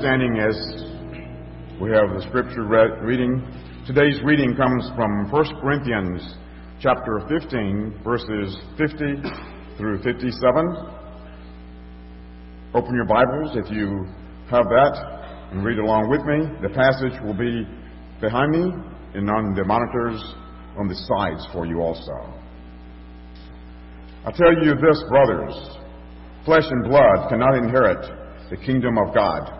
standing as we have the scripture read, reading. Today's reading comes from 1 Corinthians chapter 15, verses 50 through 57. Open your Bibles if you have that and read along with me. The passage will be behind me and on the monitors on the sides for you also. I tell you this, brothers, flesh and blood cannot inherit the kingdom of God,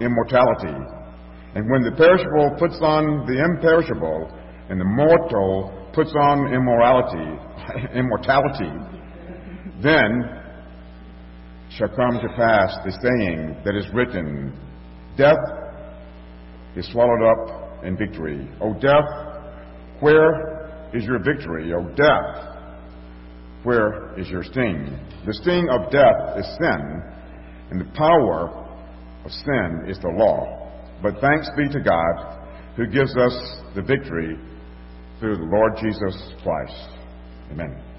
immortality. And when the perishable puts on the imperishable, and the mortal puts on immorality, immortality, then shall come to pass the saying that is written, Death is swallowed up in victory. O death, where is your victory? O death, where is your sting? The sting of death is sin, and the power of sin is the law. But thanks be to God who gives us the victory through the Lord Jesus Christ. Amen.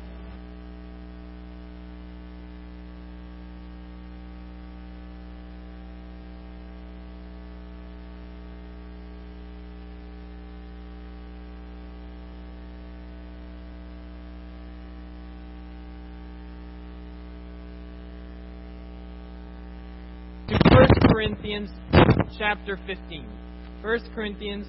Corinthians chapter 15. 1 Corinthians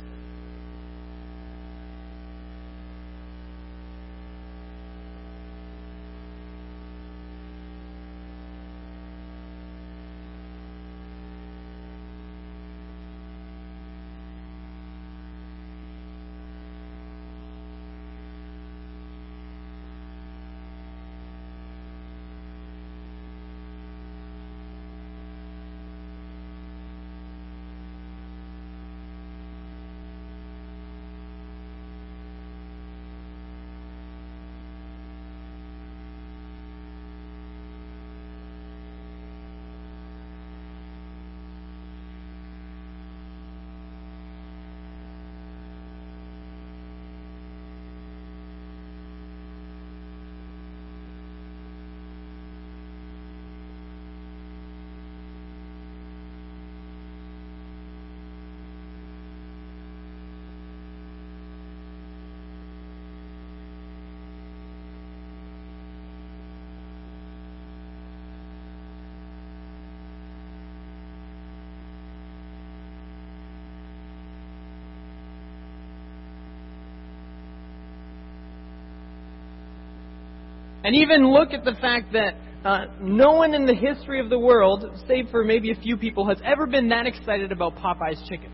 And even look at the fact that uh, no one in the history of the world, save for maybe a few people, has ever been that excited about Popeye's chicken.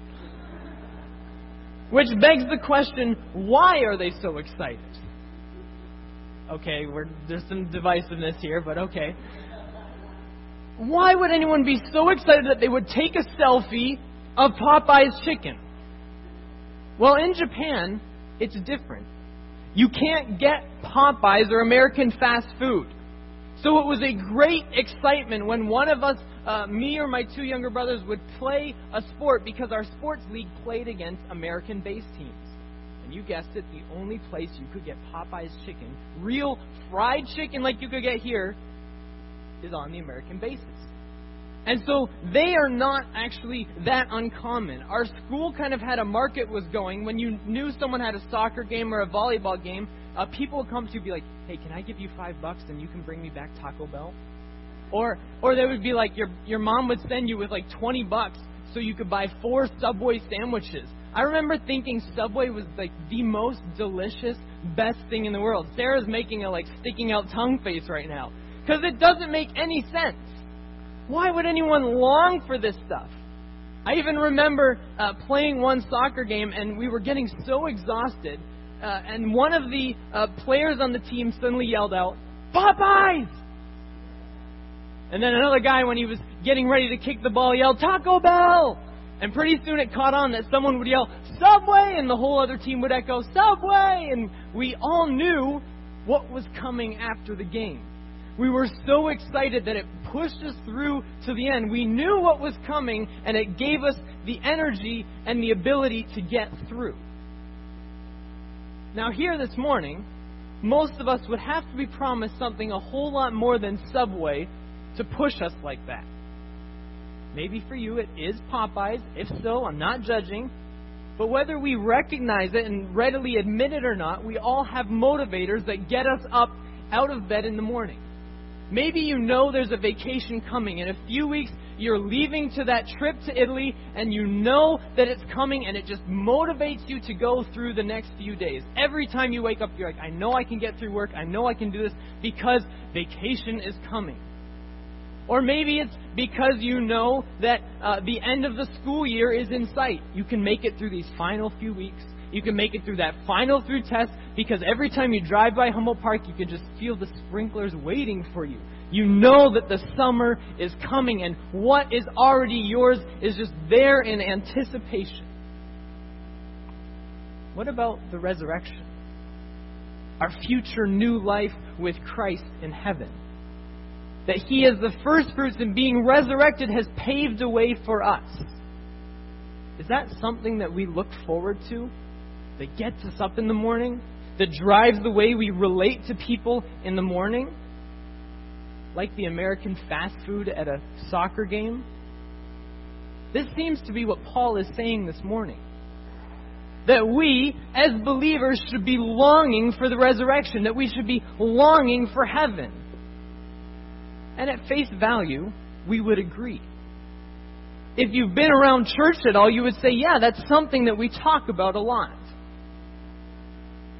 Which begs the question why are they so excited? Okay, there's some divisiveness here, but okay. Why would anyone be so excited that they would take a selfie of Popeye's chicken? Well, in Japan, it's different. You can't get Popeyes or American fast food. So it was a great excitement when one of us, uh, me or my two younger brothers, would play a sport because our sports league played against American based teams. And you guessed it, the only place you could get Popeye's chicken, real fried chicken like you could get here, is on the American basis. And so they are not actually that uncommon. Our school kind of had a market was going. When you knew someone had a soccer game or a volleyball game, uh, people would come to you and be like, "Hey, can I give you five bucks and you can bring me back Taco Bell?" Or, or they would be like, your your mom would send you with like twenty bucks so you could buy four Subway sandwiches. I remember thinking Subway was like the most delicious, best thing in the world. Sarah's making a like sticking out tongue face right now because it doesn't make any sense. Why would anyone long for this stuff? I even remember uh, playing one soccer game, and we were getting so exhausted, uh, and one of the uh, players on the team suddenly yelled out, Popeyes! And then another guy, when he was getting ready to kick the ball, yelled, Taco Bell! And pretty soon it caught on that someone would yell, Subway! And the whole other team would echo, Subway! And we all knew what was coming after the game. We were so excited that it pushed us through to the end. We knew what was coming, and it gave us the energy and the ability to get through. Now, here this morning, most of us would have to be promised something a whole lot more than Subway to push us like that. Maybe for you it is Popeyes. If so, I'm not judging. But whether we recognize it and readily admit it or not, we all have motivators that get us up out of bed in the morning. Maybe you know there's a vacation coming. In a few weeks, you're leaving to that trip to Italy, and you know that it's coming, and it just motivates you to go through the next few days. Every time you wake up, you're like, I know I can get through work. I know I can do this because vacation is coming. Or maybe it's because you know that uh, the end of the school year is in sight. You can make it through these final few weeks. You can make it through that final through test because every time you drive by Humboldt Park, you can just feel the sprinklers waiting for you. You know that the summer is coming and what is already yours is just there in anticipation. What about the resurrection? Our future new life with Christ in heaven that he is the first and being resurrected has paved a way for us. Is that something that we look forward to? That gets us up in the morning? That drives the way we relate to people in the morning? Like the American fast food at a soccer game? This seems to be what Paul is saying this morning. That we, as believers, should be longing for the resurrection, that we should be longing for heaven. And at face value, we would agree. If you've been around church at all, you would say, yeah, that's something that we talk about a lot.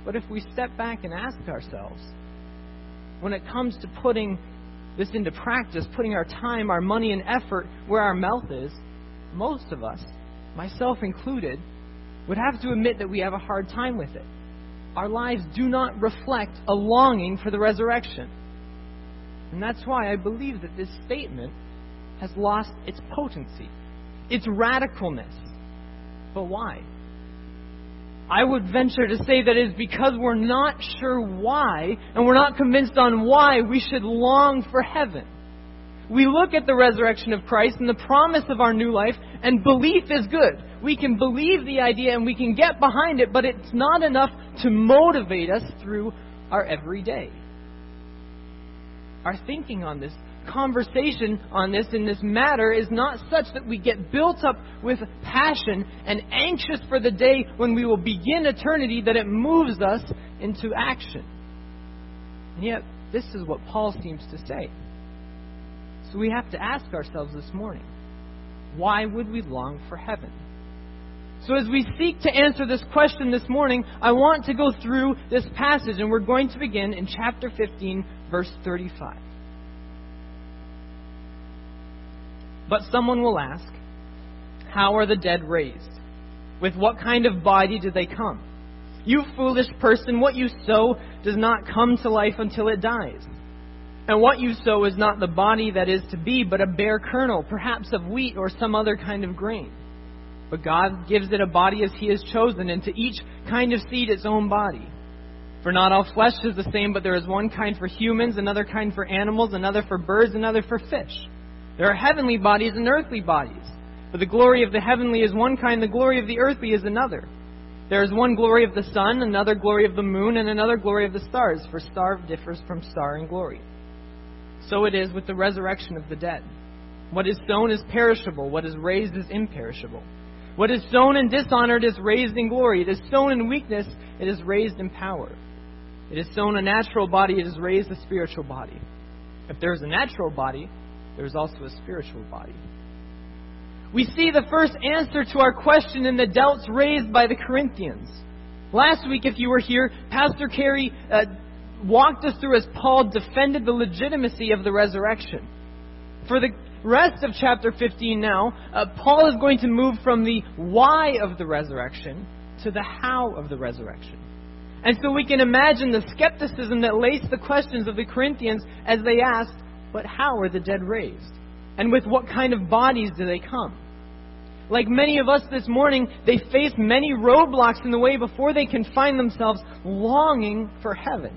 But if we step back and ask ourselves, when it comes to putting this into practice, putting our time, our money, and effort where our mouth is, most of us, myself included, would have to admit that we have a hard time with it. Our lives do not reflect a longing for the resurrection. And that's why I believe that this statement has lost its potency, its radicalness. But why? I would venture to say that is because we're not sure why, and we're not convinced on why we should long for heaven. We look at the resurrection of Christ and the promise of our new life, and belief is good. We can believe the idea and we can get behind it, but it's not enough to motivate us through our everyday our thinking on this conversation on this in this matter is not such that we get built up with passion and anxious for the day when we will begin eternity that it moves us into action. And yet, this is what Paul seems to say. So we have to ask ourselves this morning why would we long for heaven? So, as we seek to answer this question this morning, I want to go through this passage, and we're going to begin in chapter 15, verse 35. But someone will ask, How are the dead raised? With what kind of body do they come? You foolish person, what you sow does not come to life until it dies. And what you sow is not the body that is to be, but a bare kernel, perhaps of wheat or some other kind of grain. But God gives it a body as He has chosen, and to each kind of seed its own body. For not all flesh is the same, but there is one kind for humans, another kind for animals, another for birds, another for fish. There are heavenly bodies and earthly bodies. But the glory of the heavenly is one kind, the glory of the earthly is another. There is one glory of the sun, another glory of the moon, and another glory of the stars, for star differs from star in glory. So it is with the resurrection of the dead. What is sown is perishable, what is raised is imperishable. What is sown in dishonor is raised in glory. It is sown in weakness, it is raised in power. It is sown a natural body, it is raised a spiritual body. If there is a natural body, there is also a spiritual body. We see the first answer to our question in the doubts raised by the Corinthians. Last week, if you were here, Pastor Carey uh, walked us through as Paul defended the legitimacy of the resurrection. For the rest of chapter 15 now, uh, Paul is going to move from the why of the resurrection to the how of the resurrection. And so we can imagine the skepticism that laced the questions of the Corinthians as they asked, But how are the dead raised? And with what kind of bodies do they come? Like many of us this morning, they face many roadblocks in the way before they can find themselves longing for heaven.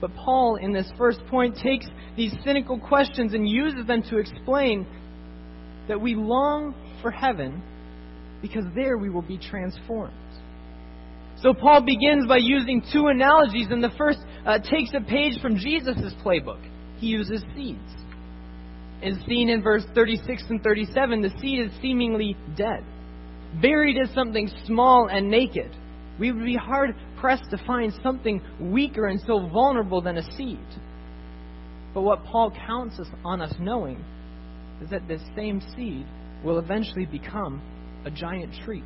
But Paul, in this first point, takes these cynical questions and uses them to explain that we long for heaven because there we will be transformed. So Paul begins by using two analogies, and the first uh, takes a page from Jesus' playbook. He uses seeds. As seen in verse 36 and 37, the seed is seemingly dead, buried as something small and naked. We would be hard pressed to find something weaker and so vulnerable than a seed. But what Paul counts us on us knowing is that this same seed will eventually become a giant tree.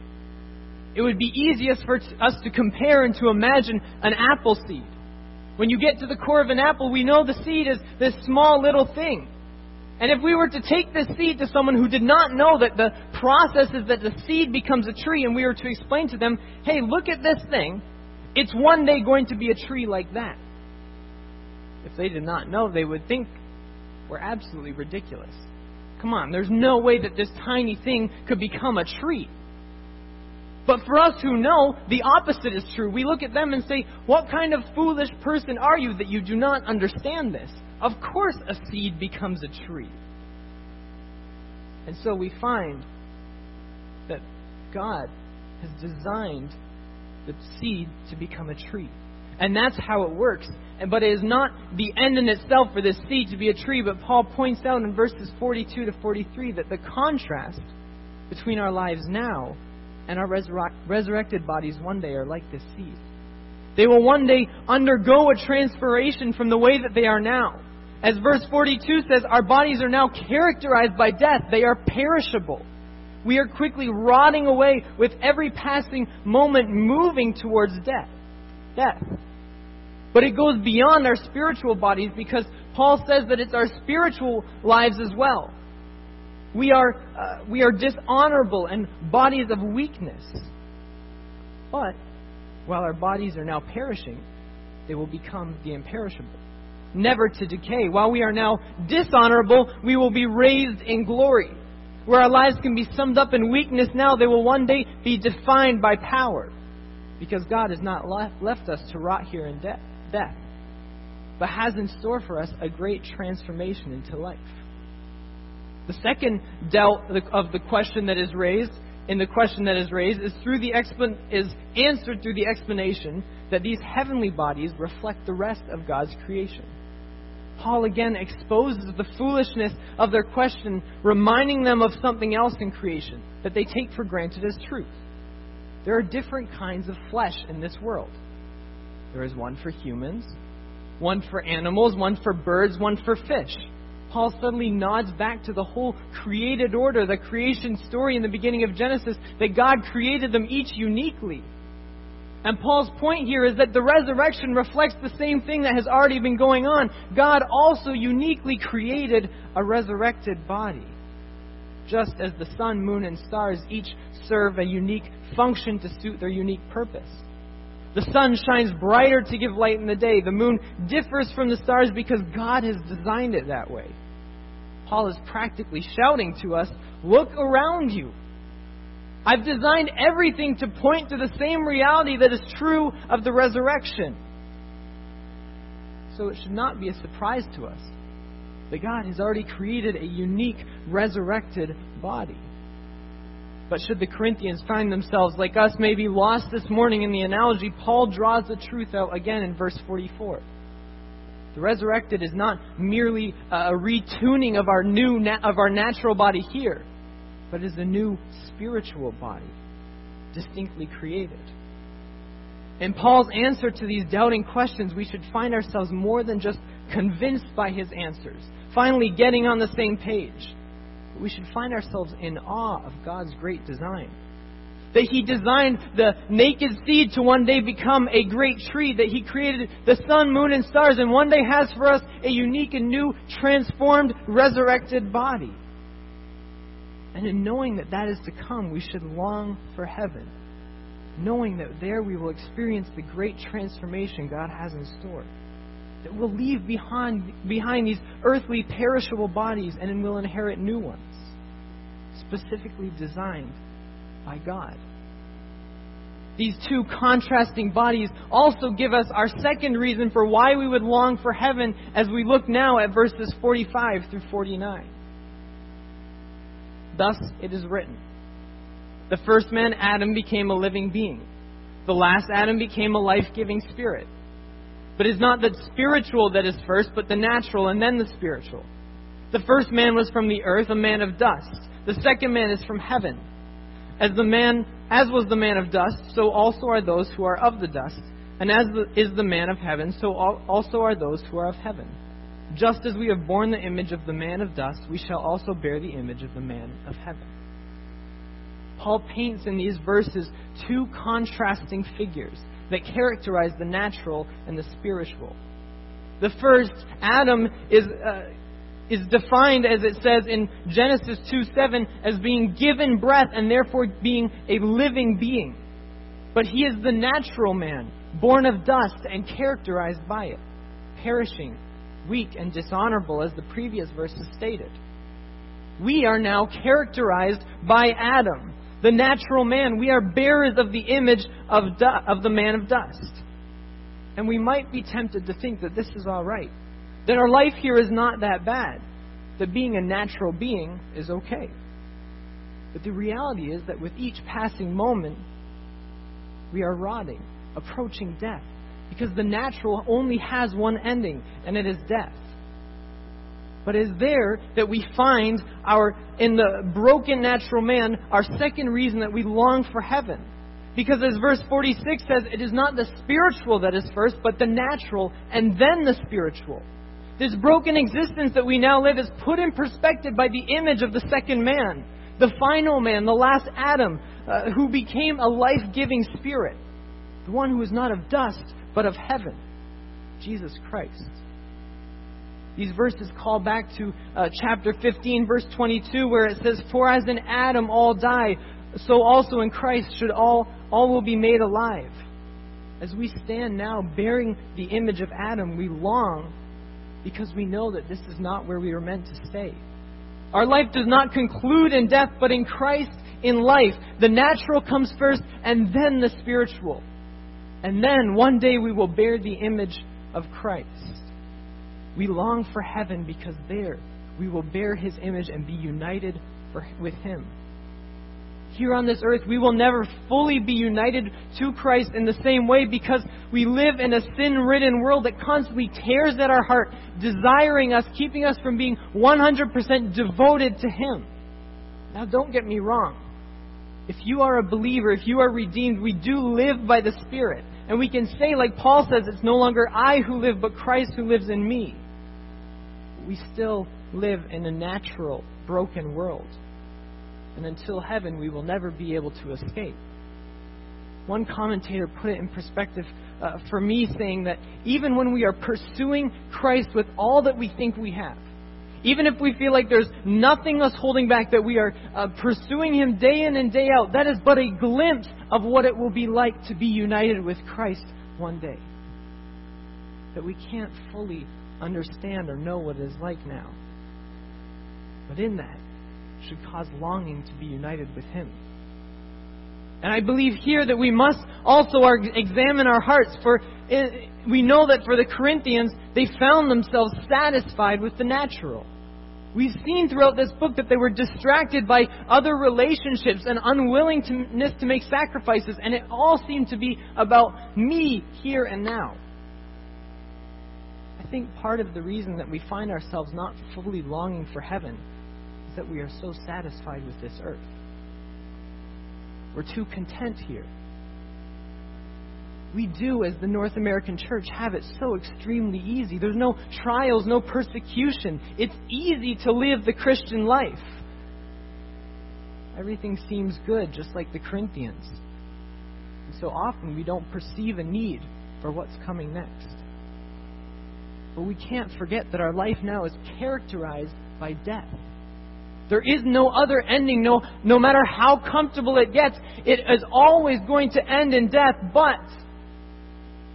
It would be easiest for us to compare and to imagine an apple seed. When you get to the core of an apple, we know the seed is this small little thing. And if we were to take this seed to someone who did not know that the process is that the seed becomes a tree, and we were to explain to them, hey, look at this thing, it's one day going to be a tree like that. If they did not know, they would think we're absolutely ridiculous. Come on, there's no way that this tiny thing could become a tree. But for us who know, the opposite is true. We look at them and say, What kind of foolish person are you that you do not understand this? Of course, a seed becomes a tree. And so we find that God has designed the seed to become a tree. And that's how it works. But it is not the end in itself for this seed to be a tree, but Paul points out in verses 42 to 43 that the contrast between our lives now and our resurrected bodies one day are like this seed. They will one day undergo a transformation from the way that they are now. As verse 42 says, our bodies are now characterized by death. They are perishable. We are quickly rotting away with every passing moment moving towards death. Death. But it goes beyond our spiritual bodies because Paul says that it's our spiritual lives as well. We are, uh, we are dishonorable and bodies of weakness. But while our bodies are now perishing, they will become the imperishable, never to decay. While we are now dishonorable, we will be raised in glory. Where our lives can be summed up in weakness now, they will one day be defined by power. Because God has not left us to rot here in death, death, but has in store for us a great transformation into life. The second dealt of the question that is raised in the question that is raised is through the is answered through the explanation that these heavenly bodies reflect the rest of God's creation. Paul again exposes the foolishness of their question, reminding them of something else in creation that they take for granted as truth. There are different kinds of flesh in this world. There is one for humans, one for animals, one for birds, one for fish. Paul suddenly nods back to the whole created order, the creation story in the beginning of Genesis, that God created them each uniquely. And Paul's point here is that the resurrection reflects the same thing that has already been going on. God also uniquely created a resurrected body. Just as the sun, moon, and stars each serve a unique function to suit their unique purpose. The sun shines brighter to give light in the day. The moon differs from the stars because God has designed it that way. Paul is practically shouting to us look around you. I've designed everything to point to the same reality that is true of the resurrection. So it should not be a surprise to us that God has already created a unique resurrected body. But should the Corinthians find themselves, like us, maybe lost this morning in the analogy, Paul draws the truth out again in verse 44. The resurrected is not merely a retuning of our new of our natural body here, but is a new spiritual body, distinctly created. In Paul's answer to these doubting questions, we should find ourselves more than just convinced by his answers, finally getting on the same page. We should find ourselves in awe of God's great design that He designed the naked seed to one day become a great tree, that He created the sun, moon, and stars, and one day has for us a unique and new, transformed, resurrected body. And in knowing that that is to come, we should long for heaven, knowing that there we will experience the great transformation God has in store. that we'll leave behind, behind these earthly, perishable bodies and we'll inherit new ones, specifically designed by God. These two contrasting bodies also give us our second reason for why we would long for heaven as we look now at verses 45 through 49. Thus it is written The first man, Adam, became a living being. The last Adam became a life giving spirit. But it is not the spiritual that is first, but the natural, and then the spiritual. The first man was from the earth, a man of dust. The second man is from heaven. As the man, as was the man of dust, so also are those who are of the dust. And as the, is the man of heaven, so also are those who are of heaven. Just as we have borne the image of the man of dust, we shall also bear the image of the man of heaven. Paul paints in these verses two contrasting figures that characterize the natural and the spiritual. The first, Adam, is, uh, is defined, as it says in Genesis 2 7, as being given breath and therefore being a living being. But he is the natural man, born of dust and characterized by it, perishing, weak, and dishonorable, as the previous verses stated. We are now characterized by Adam, the natural man. We are bearers of the image of, du- of the man of dust. And we might be tempted to think that this is all right that our life here is not that bad, that being a natural being is okay. But the reality is that with each passing moment, we are rotting, approaching death, because the natural only has one ending, and it is death. But it is there that we find our, in the broken natural man, our second reason that we long for heaven. Because as verse 46 says, it is not the spiritual that is first, but the natural, and then the spiritual. This broken existence that we now live is put in perspective by the image of the second man, the final man, the last Adam, uh, who became a life giving spirit, the one who is not of dust, but of heaven, Jesus Christ. These verses call back to uh, chapter 15, verse 22, where it says, For as in Adam all die, so also in Christ should all, all will be made alive. As we stand now bearing the image of Adam, we long because we know that this is not where we were meant to stay. Our life does not conclude in death, but in Christ in life. The natural comes first, and then the spiritual. And then one day we will bear the image of Christ. We long for heaven because there we will bear his image and be united for, with him here on this earth, we will never fully be united to Christ in the same way because we live in a sin ridden world that constantly tears at our heart, desiring us, keeping us from being 100% devoted to Him. Now, don't get me wrong. If you are a believer, if you are redeemed, we do live by the Spirit. And we can say, like Paul says, it's no longer I who live, but Christ who lives in me. We still live in a natural, broken world. And until heaven, we will never be able to escape. One commentator put it in perspective uh, for me, saying that even when we are pursuing Christ with all that we think we have, even if we feel like there's nothing us holding back, that we are uh, pursuing Him day in and day out, that is but a glimpse of what it will be like to be united with Christ one day. That we can't fully understand or know what it is like now. But in that, should cause longing to be united with Him. And I believe here that we must also examine our hearts, for eh, we know that for the Corinthians, they found themselves satisfied with the natural. We've seen throughout this book that they were distracted by other relationships and unwillingness to make sacrifices, and it all seemed to be about me here and now. I think part of the reason that we find ourselves not fully longing for heaven that we are so satisfied with this earth. We're too content here. We do, as the North American church, have it so extremely easy. There's no trials, no persecution. It's easy to live the Christian life. Everything seems good, just like the Corinthians. And so often we don't perceive a need for what's coming next. But we can't forget that our life now is characterized by death. There is no other ending, no, no matter how comfortable it gets. It is always going to end in death, but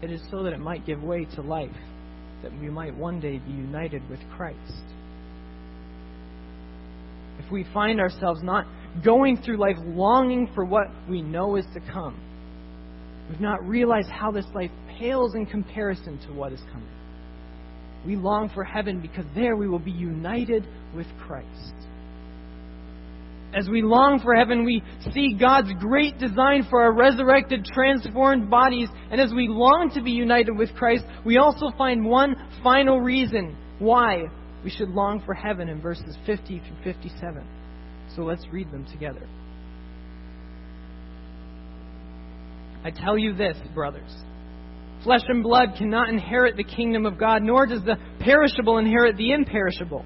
it is so that it might give way to life that we might one day be united with Christ. If we find ourselves not going through life longing for what we know is to come, we've not realized how this life pales in comparison to what is coming. We long for heaven because there we will be united with Christ. As we long for heaven, we see God's great design for our resurrected, transformed bodies. And as we long to be united with Christ, we also find one final reason why we should long for heaven in verses 50 through 57. So let's read them together. I tell you this, brothers. Flesh and blood cannot inherit the kingdom of God, nor does the perishable inherit the imperishable.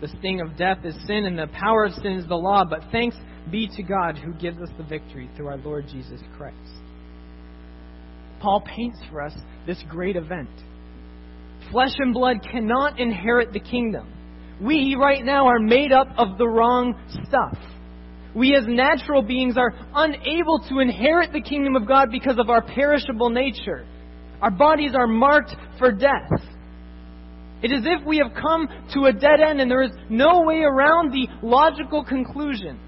The sting of death is sin, and the power of sin is the law. But thanks be to God who gives us the victory through our Lord Jesus Christ. Paul paints for us this great event. Flesh and blood cannot inherit the kingdom. We, right now, are made up of the wrong stuff. We, as natural beings, are unable to inherit the kingdom of God because of our perishable nature. Our bodies are marked for death. It is if we have come to a dead end and there is no way around the logical conclusion.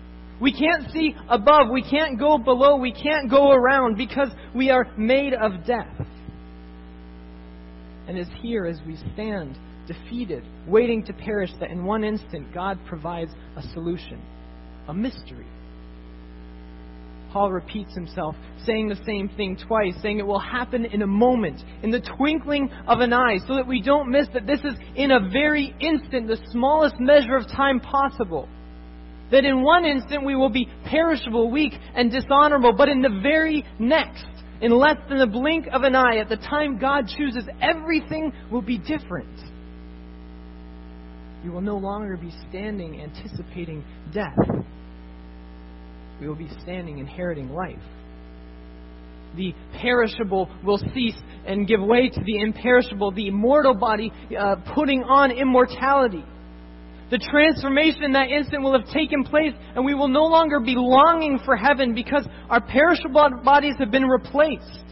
We can't see above, we can't go below, we can't go around because we are made of death. And it's here as we stand defeated, waiting to perish, that in one instant God provides a solution, a mystery. Paul repeats himself, saying the same thing twice, saying it will happen in a moment, in the twinkling of an eye, so that we don't miss that this is in a very instant, the smallest measure of time possible. That in one instant we will be perishable, weak, and dishonorable, but in the very next, in less than the blink of an eye, at the time God chooses, everything will be different. You will no longer be standing anticipating death we will be standing inheriting life. The perishable will cease and give way to the imperishable, the immortal body uh, putting on immortality. The transformation in that instant will have taken place, and we will no longer be longing for heaven because our perishable bodies have been replaced.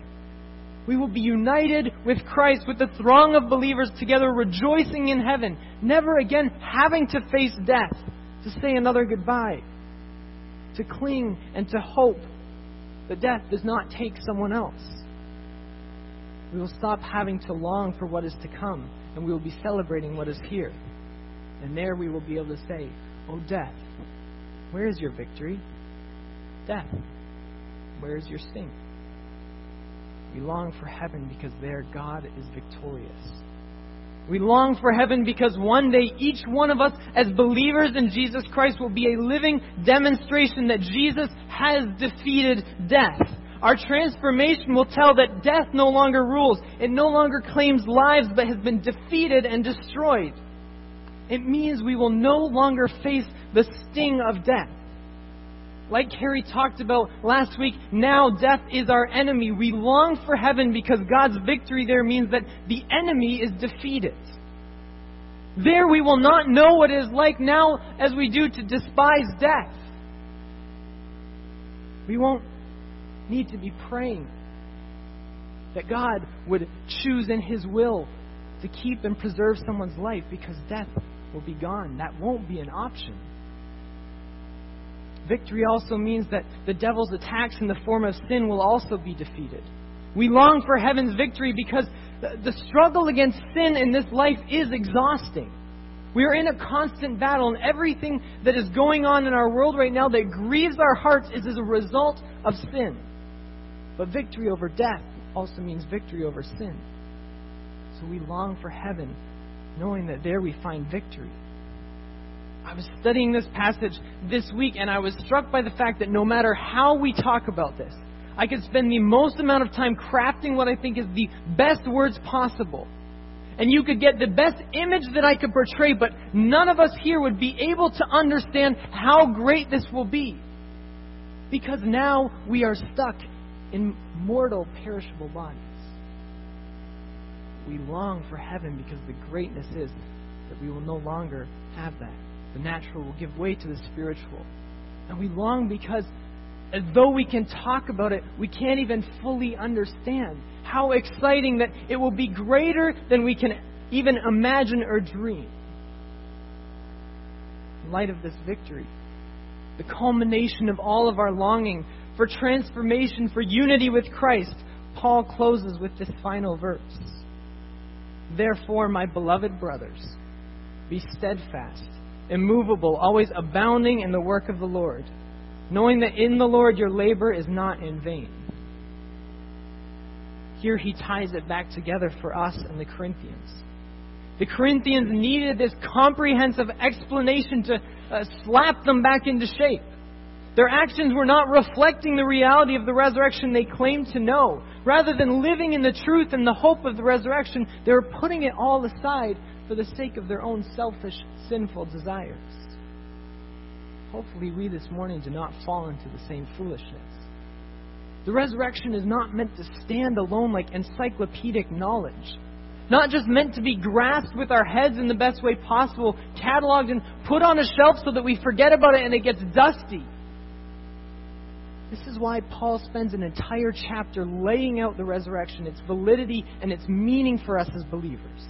We will be united with Christ, with the throng of believers together, rejoicing in heaven, never again having to face death, to say another goodbye to cling and to hope that death does not take someone else. We will stop having to long for what is to come, and we will be celebrating what is here. And there we will be able to say, Oh, death, where is your victory? Death, where is your sting? We long for heaven because there God is victorious. We long for heaven because one day each one of us, as believers in Jesus Christ, will be a living demonstration that Jesus has defeated death. Our transformation will tell that death no longer rules. It no longer claims lives, but has been defeated and destroyed. It means we will no longer face the sting of death. Like Carrie talked about last week, now death is our enemy. We long for heaven because God's victory there means that the enemy is defeated. There we will not know what it is like now as we do to despise death. We won't need to be praying that God would choose in His will to keep and preserve someone's life because death will be gone. That won't be an option. Victory also means that the devil's attacks in the form of sin will also be defeated. We long for heaven's victory because the struggle against sin in this life is exhausting. We are in a constant battle, and everything that is going on in our world right now that grieves our hearts is as a result of sin. But victory over death also means victory over sin. So we long for heaven, knowing that there we find victory. I was studying this passage this week and I was struck by the fact that no matter how we talk about this, I could spend the most amount of time crafting what I think is the best words possible. and you could get the best image that I could portray, but none of us here would be able to understand how great this will be. Because now we are stuck in mortal, perishable bodies. We long for heaven because the greatness is that we will no longer have that. The natural will give way to the spiritual. And we long because, though we can talk about it, we can't even fully understand how exciting that it will be greater than we can even imagine or dream. In light of this victory, the culmination of all of our longing for transformation, for unity with Christ, Paul closes with this final verse. Therefore, my beloved brothers, be steadfast, immovable, always abounding in the work of the Lord, knowing that in the Lord your labor is not in vain. Here he ties it back together for us and the Corinthians. The Corinthians needed this comprehensive explanation to uh, slap them back into shape. Their actions were not reflecting the reality of the resurrection they claimed to know. Rather than living in the truth and the hope of the resurrection, they were putting it all aside for the sake of their own selfish, sinful desires. Hopefully, we this morning do not fall into the same foolishness. The resurrection is not meant to stand alone like encyclopedic knowledge. Not just meant to be grasped with our heads in the best way possible, cataloged and put on a shelf so that we forget about it and it gets dusty. This is why Paul spends an entire chapter laying out the resurrection, its validity, and its meaning for us as believers.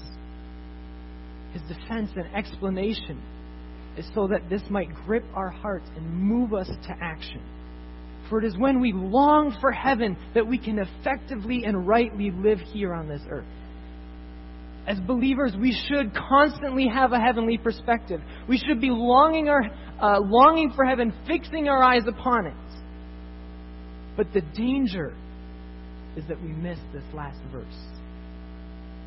His defense and explanation is so that this might grip our hearts and move us to action. For it is when we long for heaven that we can effectively and rightly live here on this earth. As believers, we should constantly have a heavenly perspective. We should be longing, our, uh, longing for heaven, fixing our eyes upon it. But the danger is that we miss this last verse.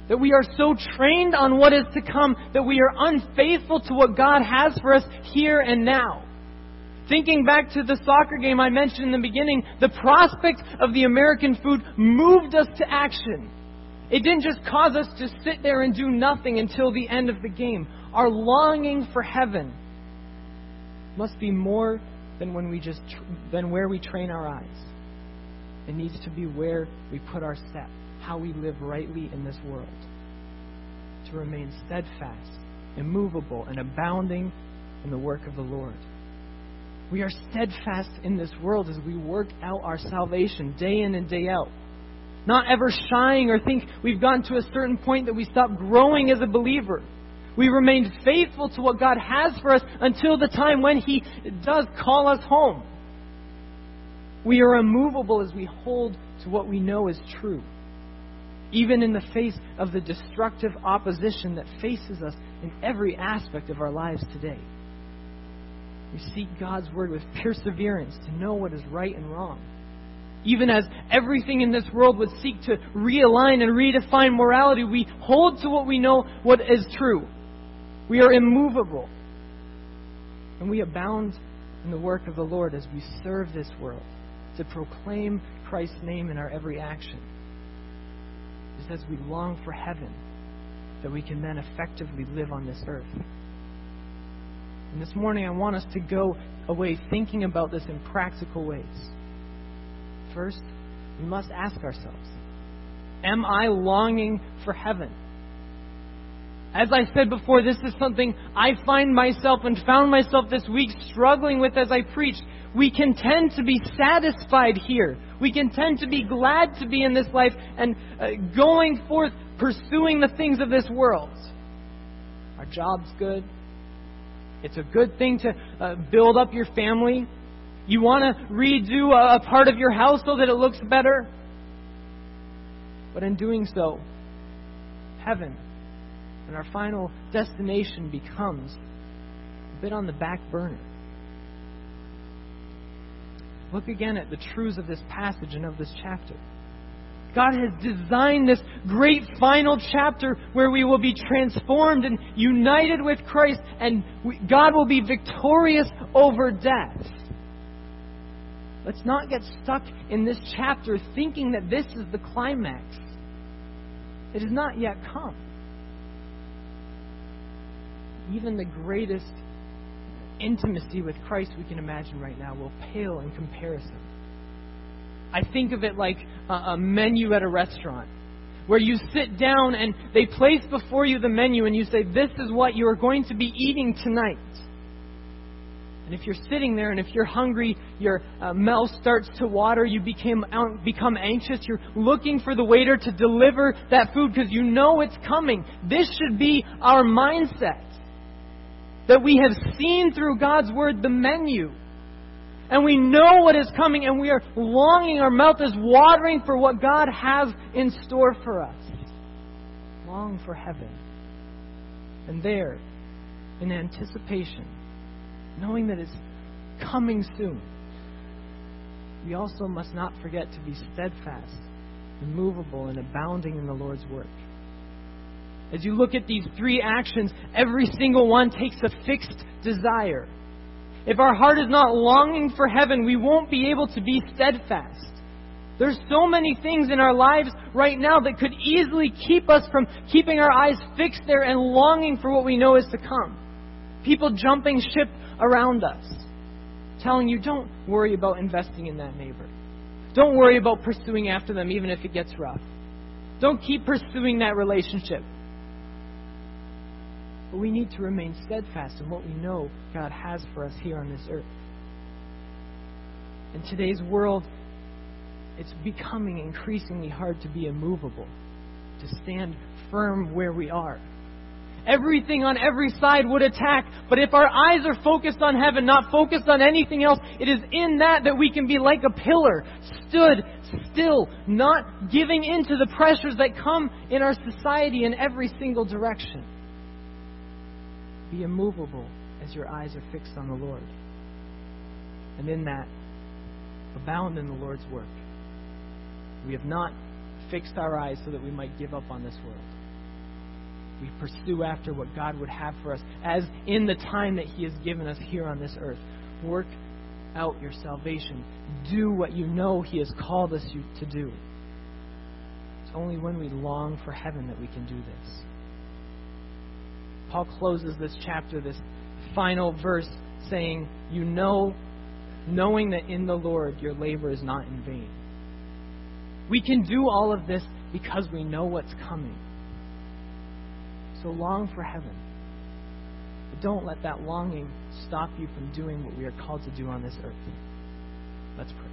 That we are so trained on what is to come that we are unfaithful to what God has for us here and now. Thinking back to the soccer game I mentioned in the beginning, the prospect of the American food moved us to action. It didn't just cause us to sit there and do nothing until the end of the game. Our longing for heaven must be more than when we just than where we train our eyes. It needs to be where we put our step, how we live rightly in this world. To remain steadfast, immovable, and abounding in the work of the Lord. We are steadfast in this world as we work out our salvation day in and day out. Not ever shying or think we've gotten to a certain point that we stop growing as a believer. We remain faithful to what God has for us until the time when He does call us home. We are immovable as we hold to what we know is true, even in the face of the destructive opposition that faces us in every aspect of our lives today. We seek God's Word with perseverance to know what is right and wrong. Even as everything in this world would seek to realign and redefine morality, we hold to what we know what is true. We are immovable. And we abound in the work of the Lord as we serve this world to proclaim Christ's name in our every action. It's as we long for heaven that we can then effectively live on this earth. And this morning, I want us to go away thinking about this in practical ways. First, we must ask ourselves Am I longing for heaven? As I said before, this is something I find myself and found myself this week struggling with as I preached we can tend to be satisfied here. We can tend to be glad to be in this life and uh, going forth pursuing the things of this world. Our job's good. It's a good thing to uh, build up your family. You want to redo a, a part of your house so that it looks better. But in doing so, heaven and our final destination becomes a bit on the back burner. Look again at the truths of this passage and of this chapter. God has designed this great final chapter where we will be transformed and united with Christ, and we, God will be victorious over death. Let's not get stuck in this chapter thinking that this is the climax. It has not yet come. even the greatest intimacy with Christ we can imagine right now will pale in comparison. I think of it like a, menu at a restaurant where you sit down and they place before you the menu and you say, This is what you are going to be eating tonight. And if you're sitting there and if you're hungry, your uh, mouth starts to water, you become, become anxious, you're looking for the waiter to deliver that food because you know it's coming. This should be our mindset. That we have seen through God's Word the menu. And we know what is coming, and we are longing, our mouth is watering for what God has in store for us. Long for heaven. And there, in anticipation, knowing that it's coming soon. We also must not forget to be steadfast, immovable, and abounding in the Lord's work. As you look at these three actions, every single one takes a fixed desire. If our heart is not longing for heaven, we won't be able to be steadfast. There's so many things in our lives right now that could easily keep us from keeping our eyes fixed there and longing for what we know is to come. People jumping ship around us, telling you, don't worry about investing in that neighbor. Don't worry about pursuing after them, even if it gets rough. Don't keep pursuing that relationship. But we need to remain steadfast in what we know God has for us here on this earth. In today's world, it's becoming increasingly hard to be immovable, to stand firm where we are everything on every side would attack. But if our eyes are focused on heaven, not focused on anything else, it is in that that we can be like a pillar, stood still, not giving in to the pressures that come in our society in every single direction. Be immovable as your eyes are fixed on the Lord. And in that, abound in the Lord's work. We have not fixed our eyes so that we might give up on this world we pursue after what God would have for us as in the time that He has given us here on this earth. Work out your salvation. Do what you know He has called us to do. It's only when we long for heaven that we can do this. Paul closes this chapter, this final verse, saying, You know, knowing that in the Lord your labor is not in vain. We can do all of this because we know what's coming. So long for heaven. But don't let that longing stop you from doing what we are called to do on this earth. Let's pray.